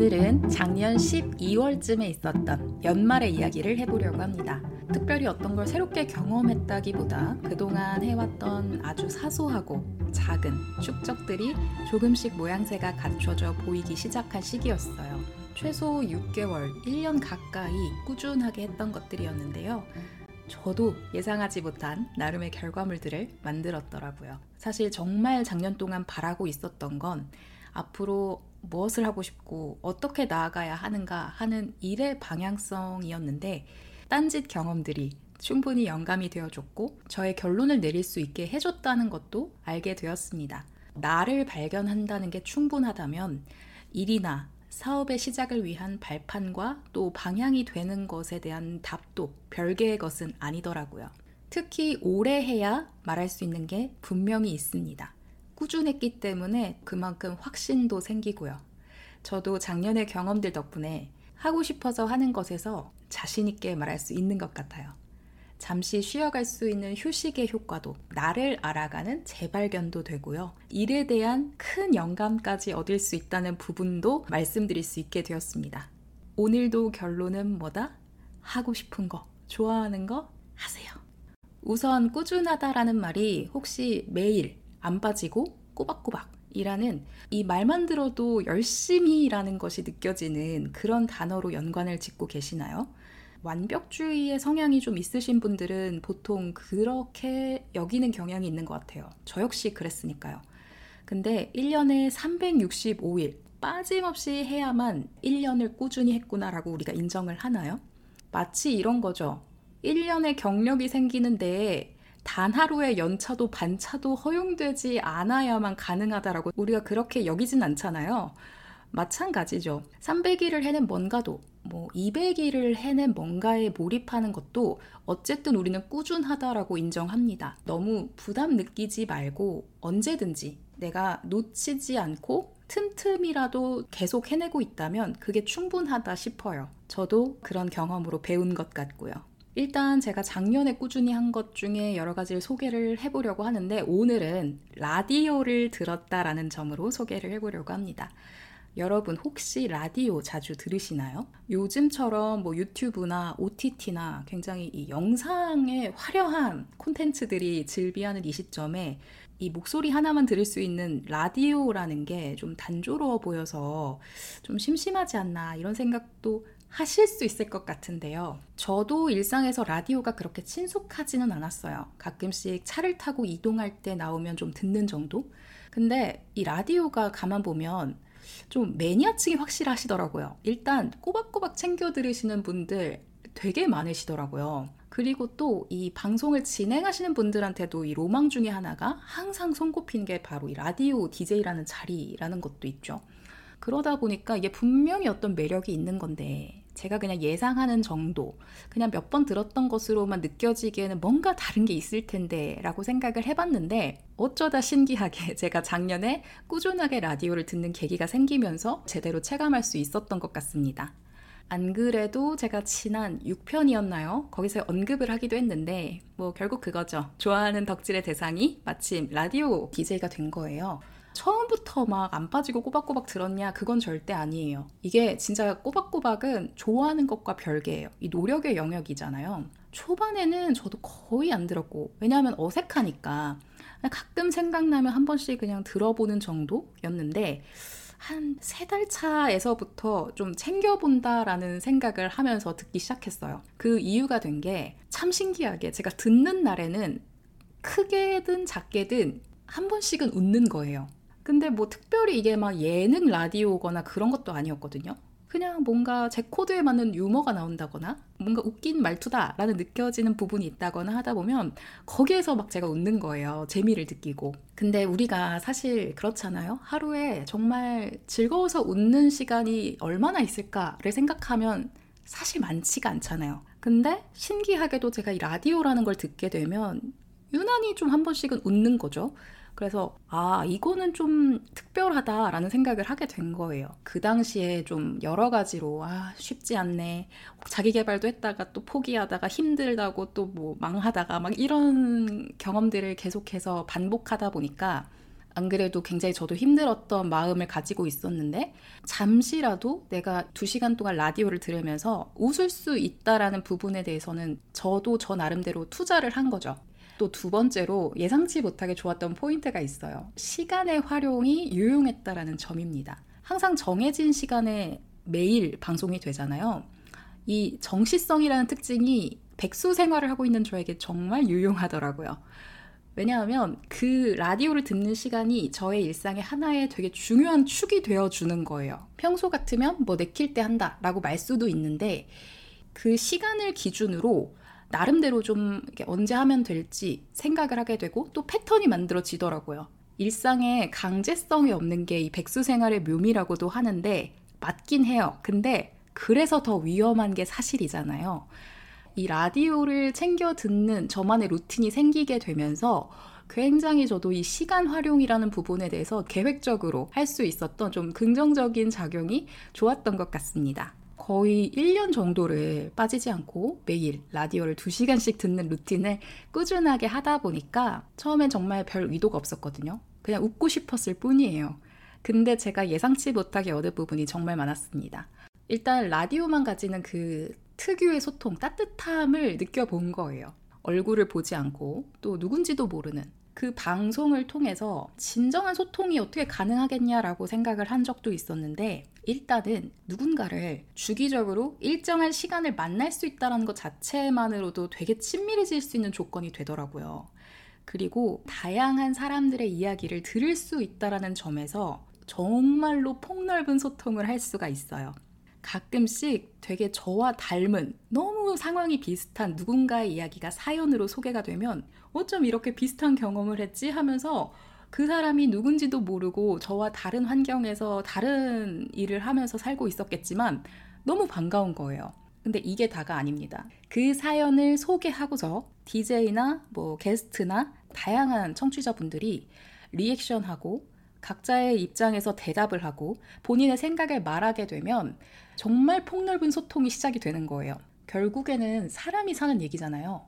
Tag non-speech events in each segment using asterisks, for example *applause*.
오늘은 작년 12월쯤에 있었던 연말의 이야기를 해보려고 합니다. 특별히 어떤 걸 새롭게 경험했다기보다 그동안 해왔던 아주 사소하고 작은 축적들이 조금씩 모양새가 갖춰져 보이기 시작한 시기였어요. 최소 6개월, 1년 가까이 꾸준하게 했던 것들이었는데요. 저도 예상하지 못한 나름의 결과물들을 만들었더라고요. 사실 정말 작년 동안 바라고 있었던 건 앞으로 무엇을 하고 싶고 어떻게 나아가야 하는가 하는 일의 방향성이었는데 딴짓 경험들이 충분히 영감이 되어줬고 저의 결론을 내릴 수 있게 해줬다는 것도 알게 되었습니다. 나를 발견한다는 게 충분하다면 일이나 사업의 시작을 위한 발판과 또 방향이 되는 것에 대한 답도 별개의 것은 아니더라고요. 특히 오래 해야 말할 수 있는 게 분명히 있습니다. 꾸준했기 때문에 그만큼 확신도 생기고요. 저도 작년의 경험들 덕분에 하고 싶어서 하는 것에서 자신있게 말할 수 있는 것 같아요. 잠시 쉬어갈 수 있는 휴식의 효과도 나를 알아가는 재발견도 되고요. 일에 대한 큰 영감까지 얻을 수 있다는 부분도 말씀드릴 수 있게 되었습니다. 오늘도 결론은 뭐다? 하고 싶은 거, 좋아하는 거 하세요. 우선 꾸준하다라는 말이 혹시 매일 안 빠지고 꼬박꼬박 이라는 이 말만 들어도 열심히라는 것이 느껴지는 그런 단어로 연관을 짓고 계시나요? 완벽주의의 성향이 좀 있으신 분들은 보통 그렇게 여기는 경향이 있는 것 같아요. 저 역시 그랬으니까요. 근데 1년에 365일 빠짐없이 해야만 1년을 꾸준히 했구나라고 우리가 인정을 하나요? 마치 이런 거죠. 1년의 경력이 생기는데 단 하루의 연차도 반차도 허용되지 않아야만 가능하다라고 우리가 그렇게 여기진 않잖아요. 마찬가지죠. 300일을 해낸 뭔가도 뭐 200일을 해낸 뭔가에 몰입하는 것도 어쨌든 우리는 꾸준하다라고 인정합니다. 너무 부담 느끼지 말고 언제든지 내가 놓치지 않고 틈틈이라도 계속 해내고 있다면 그게 충분하다 싶어요. 저도 그런 경험으로 배운 것 같고요. 일단 제가 작년에 꾸준히 한 것 중에 여러 가지를 소개를 해보려고 하는데 오늘은 라디오를 들었다라는 점으로 소개를 해보려고 합니다. 여러분 혹시 라디오 자주 들으시나요? 요즘처럼 뭐 유튜브나 OTT나 굉장히 이 영상의 화려한 콘텐츠들이 즐비하는 이 시점에 이 목소리 하나만 들을 수 있는 라디오라는 게 좀 단조로워 보여서 좀 심심하지 않나 이런 생각도 하실 수 있을 것 같은데요. 저도 일상에서 라디오가 그렇게 친숙하지는 않았어요. 가끔씩 차를 타고 이동할 때 나오면 좀 듣는 정도? 근데 이 라디오가 가만 보면 좀 매니아층이 확실하시더라고요. 일단 꼬박꼬박 챙겨 들으시는 분들 되게 많으시더라고요. 그리고 또 이 방송을 진행하시는 분들한테도 이 로망 중에 하나가 항상 손꼽힌 게 바로 이 라디오 DJ라는 자리라는 것도 있죠. 그러다 보니까 이게 분명히 어떤 매력이 있는 건데 제가 그냥 예상하는 정도, 그냥 몇 번 들었던 것으로만 느껴지기에는 뭔가 다른 게 있을 텐데 라고 생각을 해봤는데 어쩌다 신기하게 *laughs* 제가 작년에 꾸준하게 라디오를 듣는 계기가 생기면서 제대로 체감할 수 있었던 것 같습니다. 안 그래도 제가 지난 6편이었나요? 거기서 언급을 하기도 했는데 뭐 결국 그거죠. 좋아하는 덕질의 대상이 마침 라디오 DJ가 된 거예요. 처음부터 막 안 빠지고 꼬박꼬박 들었냐? 그건 절대 아니에요. 이게 진짜 꼬박꼬박은 좋아하는 것과 별개예요. 이 노력의 영역이잖아요. 초반에는 저도 거의 안 들었고, 왜냐하면 어색하니까. 가끔 생각나면 한 번씩 그냥 들어보는 정도였는데, 한 세 달 차에서부터 좀 챙겨본다라는 생각을 하면서 듣기 시작했어요. 그 이유가 된 게 참 신기하게 제가 듣는 날에는 크게든 작게든 한 번씩은 웃는 거예요. 근데 뭐 특별히 이게 막 예능 라디오거나 그런 것도 아니었거든요. 그냥 뭔가 제 코드에 맞는 유머가 나온다거나 뭔가 웃긴 말투다라는 느껴지는 부분이 있다거나 하다 보면 거기에서 막 제가 웃는 거예요. 재미를 느끼고. 근데 우리가 사실 그렇잖아요. 하루에 정말 즐거워서 웃는 시간이 얼마나 있을까를 생각하면 사실 많지가 않잖아요. 근데 신기하게도 제가 이 라디오라는 걸 듣게 되면 유난히 좀 한 번씩은 웃는 거죠. 그래서 아 이거는 좀 특별하다라는 생각을 하게 된 거예요. 그 당시에 좀 여러 가지로 아 쉽지 않네. 자기 개발도 했다가 또 포기하다가 힘들다고 또 뭐 망하다가 막 이런 경험들을 계속해서 반복하다 보니까 안 그래도 굉장히 저도 힘들었던 마음을 가지고 있었는데 잠시라도 내가 두 시간 동안 라디오를 들으면서 웃을 수 있다라는 부분에 대해서는 저도 저 나름대로 투자를 한 거죠. 또 두 번째로 예상치 못하게 좋았던 포인트가 있어요. 시간의 활용이 유용했다라는 점입니다. 항상 정해진 시간에 매일 방송이 되잖아요. 이 정시성이라는 특징이 백수 생활을 하고 있는 저에게 정말 유용하더라고요. 왜냐하면 그 라디오를 듣는 시간이 저의 일상의 하나의 되게 중요한 축이 되어주는 거예요. 평소 같으면 뭐 내킬 때 한다 라고 말 수도 있는데 그 시간을 기준으로 나름대로 좀 언제 하면 될지 생각을 하게 되고 또 패턴이 만들어지더라고요. 일상에 강제성이 없는 게 이 백수 생활의 묘미라고도 하는데 맞긴 해요. 근데 그래서 더 위험한 게 사실이잖아요. 이 라디오를 챙겨 듣는 저만의 루틴이 생기게 되면서 굉장히 저도 이 시간 활용이라는 부분에 대해서 계획적으로 할 수 있었던 좀 긍정적인 작용이 좋았던 것 같습니다. 거의 1년 정도를 빠지지 않고 매일 라디오를 2시간씩 듣는 루틴을 꾸준하게 하다 보니까 처음엔 정말 별 의도가 없었거든요. 그냥 웃고 싶었을 뿐이에요. 근데 제가 예상치 못하게 얻을 부분이 정말 많았습니다. 일단 라디오만 가지는 그 특유의 소통, 따뜻함을 느껴본 거예요. 얼굴을 보지 않고 또 누군지도 모르는 그 방송을 통해서 진정한 소통이 어떻게 가능하겠냐라고 생각을 한 적도 있었는데 일단은 누군가를 주기적으로 일정한 시간을 만날 수 있다는 것 자체만으로도 되게 친밀해질 수 있는 조건이 되더라고요. 그리고 다양한 사람들의 이야기를 들을 수 있다라는 점에서 정말로 폭넓은 소통을 할 수가 있어요. 가끔씩 되게 저와 닮은 너무 상황이 비슷한 누군가의 이야기가 사연으로 소개가 되면 어쩜 이렇게 비슷한 경험을 했지 하면서 그 사람이 누군지도 모르고 저와 다른 환경에서 다른 일을 하면서 살고 있었겠지만 너무 반가운 거예요. 근데 이게 다가 아닙니다. 그 사연을 소개하고서 DJ나 뭐 게스트나 다양한 청취자분들이 리액션하고 각자의 입장에서 대답을 하고 본인의 생각을 말하게 되면 정말 폭넓은 소통이 시작이 되는 거예요. 결국에는 사람이 사는 얘기잖아요.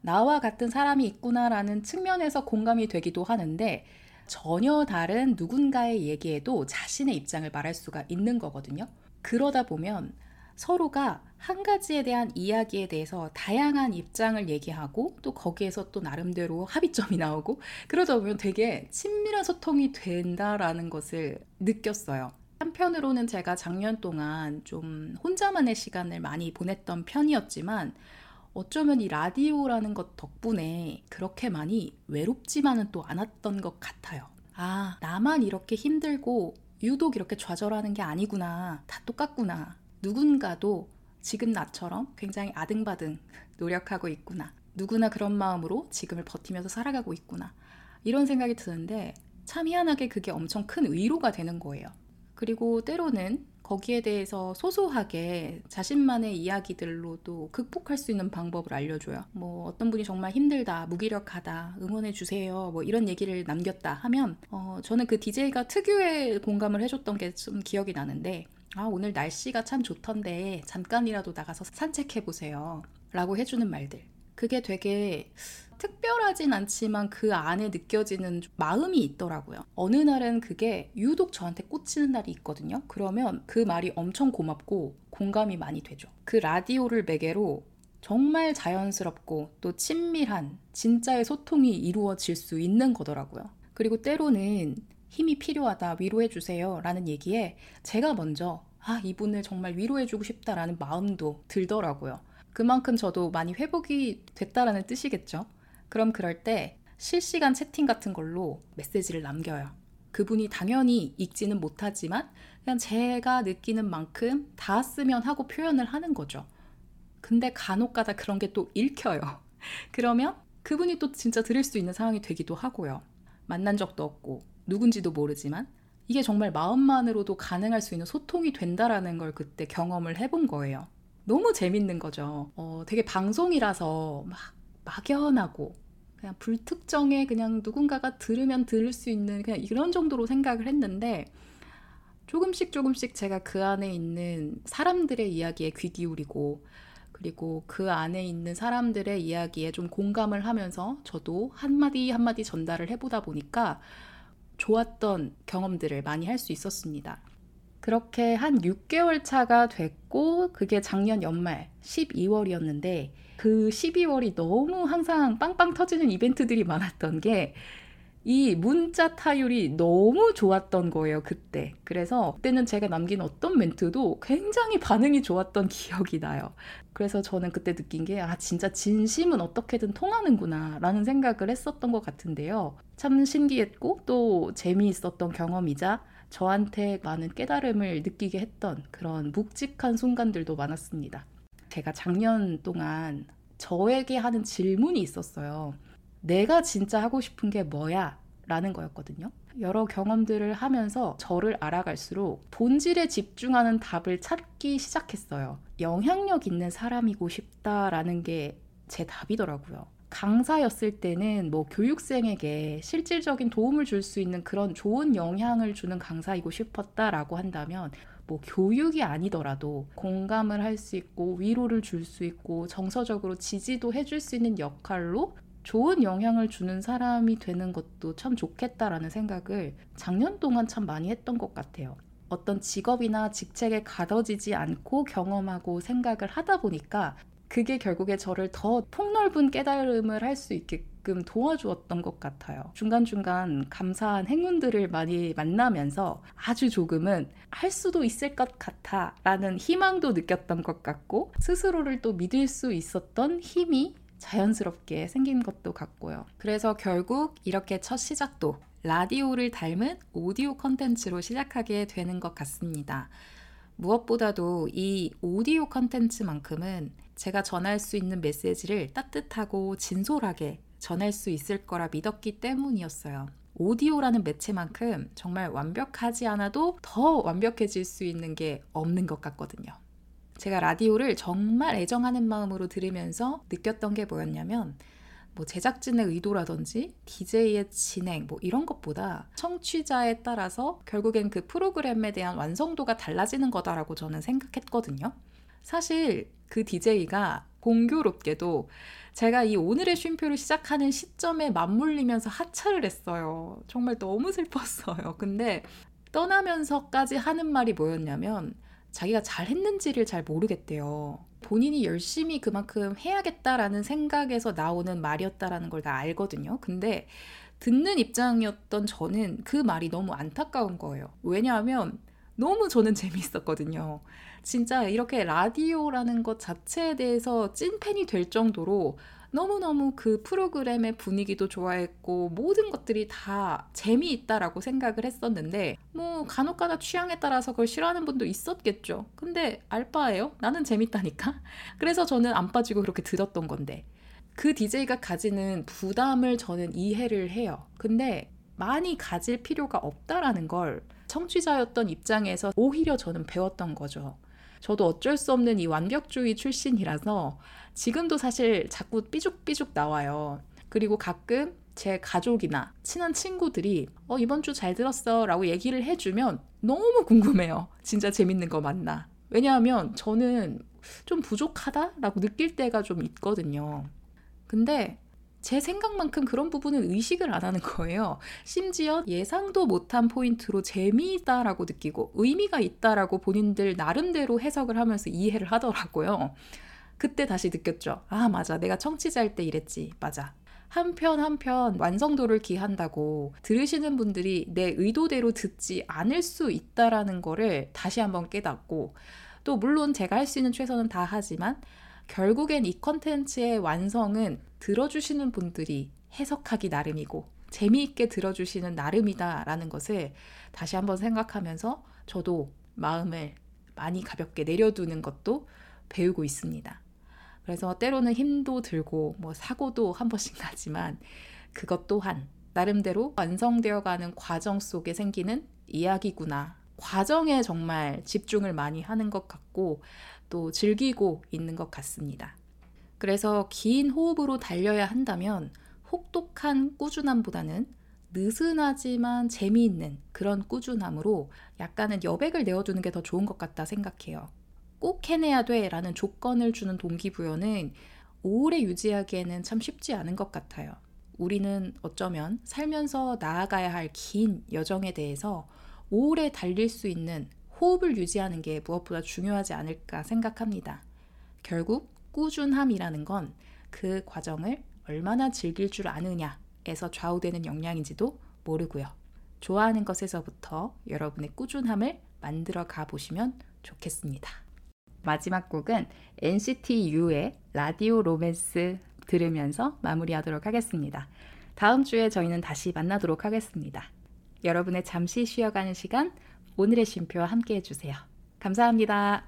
나와 같은 사람이 있구나라는 측면에서 공감이 되기도 하는데 전혀 다른 누군가의 얘기에도 자신의 입장을 말할 수가 있는 거거든요. 그러다 보면 서로가 한 가지에 대한 이야기에 대해서 다양한 입장을 얘기하고 또 거기에서 또 나름대로 합의점이 나오고 그러다 보면 되게 친밀한 소통이 된다라는 것을 느꼈어요. 한편으로는 제가 작년 동안 좀 혼자만의 시간을 많이 보냈던 편이었지만 어쩌면 이 라디오라는 것 덕분에 그렇게 많이 외롭지만은 또 않았던 것 같아요. 아, 나만 이렇게 힘들고 유독 이렇게 좌절하는 게 아니구나. 다 똑같구나. 누군가도 지금 나처럼 굉장히 아등바등 노력하고 있구나. 누구나 그런 마음으로 지금을 버티면서 살아가고 있구나. 이런 생각이 드는데 참 희한하게 그게 엄청 큰 위로가 되는 거예요. 그리고 때로는 거기에 대해서 소소하게 자신만의 이야기들로도 극복할 수 있는 방법을 알려줘요. 뭐 어떤 분이 정말 힘들다, 무기력하다, 응원해주세요, 뭐 이런 얘기를 남겼다 하면, 어, 저는 그 DJ가 특유의 공감을 해줬던 게 좀 기억이 나는데, 아, 오늘 날씨가 참 좋던데 잠깐이라도 나가서 산책해보세요. 라고 해주는 말들. 그게 되게 특별하진 않지만 그 안에 느껴지는 마음이 있더라고요. 어느 날은 그게 유독 저한테 꽂히는 날이 있거든요. 그러면 그 말이 엄청 고맙고 공감이 많이 되죠. 그 라디오를 매개로 정말 자연스럽고 또 친밀한 진짜의 소통이 이루어질 수 있는 거더라고요. 그리고 때로는 힘이 필요하다, 위로해주세요 라는 얘기에 제가 먼저 아, 이분을 정말 위로해주고 싶다라는 마음도 들더라고요. 그만큼 저도 많이 회복이 됐다라는 뜻이겠죠. 그럼 그럴 때 실시간 채팅 같은 걸로 메시지를 남겨요. 그분이 당연히 읽지는 못하지만 그냥 제가 느끼는 만큼 다 쓰면 하고 표현을 하는 거죠. 근데 간혹 가다 그런 게 또 읽혀요. *laughs* 그러면 그분이 또 진짜 들을 수 있는 상황이 되기도 하고요. 만난 적도 없고 누군지도 모르지만 이게 정말 마음만으로도 가능할 수 있는 소통이 된다라는 걸 그때 경험을 해본 거예요. 너무 재밌는 거죠. 어, 되게 방송이라서 막 막연하고 그냥 불특정의 그냥 누군가가 들으면 들을 수 있는 그냥 이런 정도로 생각을 했는데 조금씩 조금씩 제가 그 안에 있는 사람들의 이야기에 귀 기울이고 그리고 그 안에 있는 사람들의 이야기에 좀 공감을 하면서 저도 한마디 한마디 전달을 해보다 보니까 좋았던 경험들을 많이 할 수 있었습니다. 그렇게 한 6개월 차가 됐고 그게 작년 연말 12월이었는데 그 12월이 너무 항상 빵빵 터지는 이벤트들이 많았던 게 이 문자 타율이 너무 좋았던 거예요, 그때. 그래서 그때는 제가 남긴 어떤 멘트도 굉장히 반응이 좋았던 *laughs* 기억이 나요. 그래서 저는 그때 느낀 게, 아, 진짜 진심은 어떻게든 통하는구나, 라는 생각을 했었던 것 같은데요. 참 신기했고, 또 재미있었던 경험이자, 저한테 많은 깨달음을 느끼게 했던 그런 묵직한 순간들도 많았습니다. 제가 작년 동안 저에게 하는 질문이 있었어요. 내가 진짜 하고 싶은 게 뭐야? 라는 거였거든요. 여러 경험들을 하면서 저를 알아갈수록 본질에 집중하는 답을 찾기 시작했어요. 영향력 있는 사람이고 싶다라는 게 제 답이더라고요. 강사였을 때는 뭐 교육생에게 실질적인 도움을 줄 수 있는 그런 좋은 영향을 주는 강사이고 싶었다라고 한다면 뭐 교육이 아니더라도 공감을 할 수 있고 위로를 줄 수 있고 정서적으로 지지도 해줄 수 있는 역할로 좋은 영향을 주는 사람이 되는 것도 참 좋겠다라는 생각을 작년 동안 참 많이 했던 것 같아요. 어떤 직업이나 직책에 가둬지지 않고 경험하고 생각을 하다 보니까 그게 결국에 저를 더 폭넓은 깨달음을 할 수 있게끔 도와주었던 것 같아요. 중간중간 감사한 행운들을 많이 만나면서 아주 조금은 할 수도 있을 것 같아 라는 희망도 느꼈던 것 같고 스스로를 또 믿을 수 있었던 힘이 자연스럽게 생긴 것도 같고요. 그래서 결국 이렇게 첫 시작도 라디오를 닮은 오디오 컨텐츠로 시작하게 되는 것 같습니다. 무엇보다도 이 오디오 컨텐츠만큼은 제가 전할 수 있는 메시지를 따뜻하고 진솔하게 전할 수 있을 거라 믿었기 때문이었어요. 오디오라는 매체만큼 정말 완벽하지 않아도 더 완벽해질 수 있는 게 없는 것 같거든요. 제가 라디오를 정말 애정하는 마음으로 들으면서 느꼈던 게 뭐였냐면 뭐 제작진의 의도라든지 DJ의 진행 뭐 이런 것보다 청취자에 따라서 결국엔 그 프로그램에 대한 완성도가 달라지는 거다라고 저는 생각했거든요. 사실 그 DJ가 공교롭게도 제가 이 오늘의 쉼표를 시작하는 시점에 맞물리면서 하차를 했어요. 정말 너무 슬펐어요. 근데 떠나면서까지 하는 말이 뭐였냐면 자기가 잘 했는지를 잘 모르겠대요. 본인이 열심히 그만큼 해야겠다라는 생각에서 나오는 말이었다라는 걸 다 알거든요. 근데 듣는 입장이었던 저는 그 말이 너무 안타까운 거예요. 왜냐하면 너무 저는 *laughs* 재미있었거든요. 진짜 이렇게 라디오라는 것 자체에 대해서 찐팬이 될 정도로 너무너무 그 프로그램의 분위기도 좋아했고 모든 것들이 다 재미있다라고 생각을 했었는데 뭐 간혹가다 취향에 따라서 그걸 싫어하는 분도 있었겠죠. 근데 알바예요? 나는 재밌다니까. *laughs* 그래서 저는 안 빠지고 그렇게 들었던 건데 그 DJ가 가지는 부담을 저는 이해를 해요. 근데 많이 가질 필요가 없다라는 걸 청취자였던 입장에서 오히려 저는 배웠던 거죠. 저도 어쩔 수 없는 이 완벽주의 출신이라서 지금도 사실 자꾸 삐죽삐죽 나와요. 그리고 가끔 제 가족이나 친한 친구들이 어, 이번 주 잘 들었어 라고 얘기를 해주면 너무 궁금해요. 진짜 재밌는 거 맞나? 왜냐하면 저는 좀 부족하다라고 느낄 때가 좀 있거든요. 근데 제 생각만큼 그런 부분은 의식을 안 하는 거예요. 심지어 예상도 못한 포인트로 재미있다라고 느끼고 의미가 있다라고 본인들 나름대로 해석을 하면서 이해를 하더라고요. 그때 다시 느꼈죠. 아, 맞아. 내가 청취자일 때 이랬지. 맞아. 한편 한편 완성도를 기한다고 들으시는 분들이 내 의도대로 듣지 않을 수 있다라는 거를 다시 한번 깨닫고 또 물론 제가 할 수 있는 최선은 다 하지만 결국엔 이 컨텐츠의 완성은 들어주시는 분들이 해석하기 나름이고 재미있게 들어주시는 나름이다라는 것을 다시 한번 생각하면서 저도 마음을 많이 가볍게 내려두는 것도 배우고 있습니다. 그래서 때로는 힘도 들고 뭐 사고도 한 번씩 *laughs* 나지만 그것 또한 나름대로 완성되어 가는 과정 속에 생기는 이야기구나. 과정에 정말 집중을 많이 하는 것 같고 또 즐기고 있는 것 같습니다. 그래서 긴 호흡으로 달려야 한다면 혹독한 꾸준함보다는 느슨하지만 재미있는 그런 꾸준함으로 약간은 여백을 내어두는 게 더 좋은 것 같다 생각해요. 꼭 해내야 돼 라는 조건을 주는 동기부여는 오래 유지하기에는 참 쉽지 않은 것 같아요. 우리는 어쩌면 살면서 나아가야 할 긴 여정에 대해서 오래 달릴 수 있는 호흡을 유지하는 게 무엇보다 중요하지 않을까 생각합니다. 결국 꾸준함이라는 건 그 과정을 얼마나 즐길 줄 아느냐에서 좌우되는 역량인지도 모르고요. 좋아하는 것에서부터 여러분의 꾸준함을 만들어 가 보시면 좋겠습니다. 마지막 곡은 NCT U의 라디오 로맨스 들으면서 마무리하도록 하겠습니다. 다음 주에 저희는 다시 만나도록 하겠습니다. 여러분의 잠시 쉬어가는 시간 오늘의 쉼표와 함께 해주세요. 감사합니다.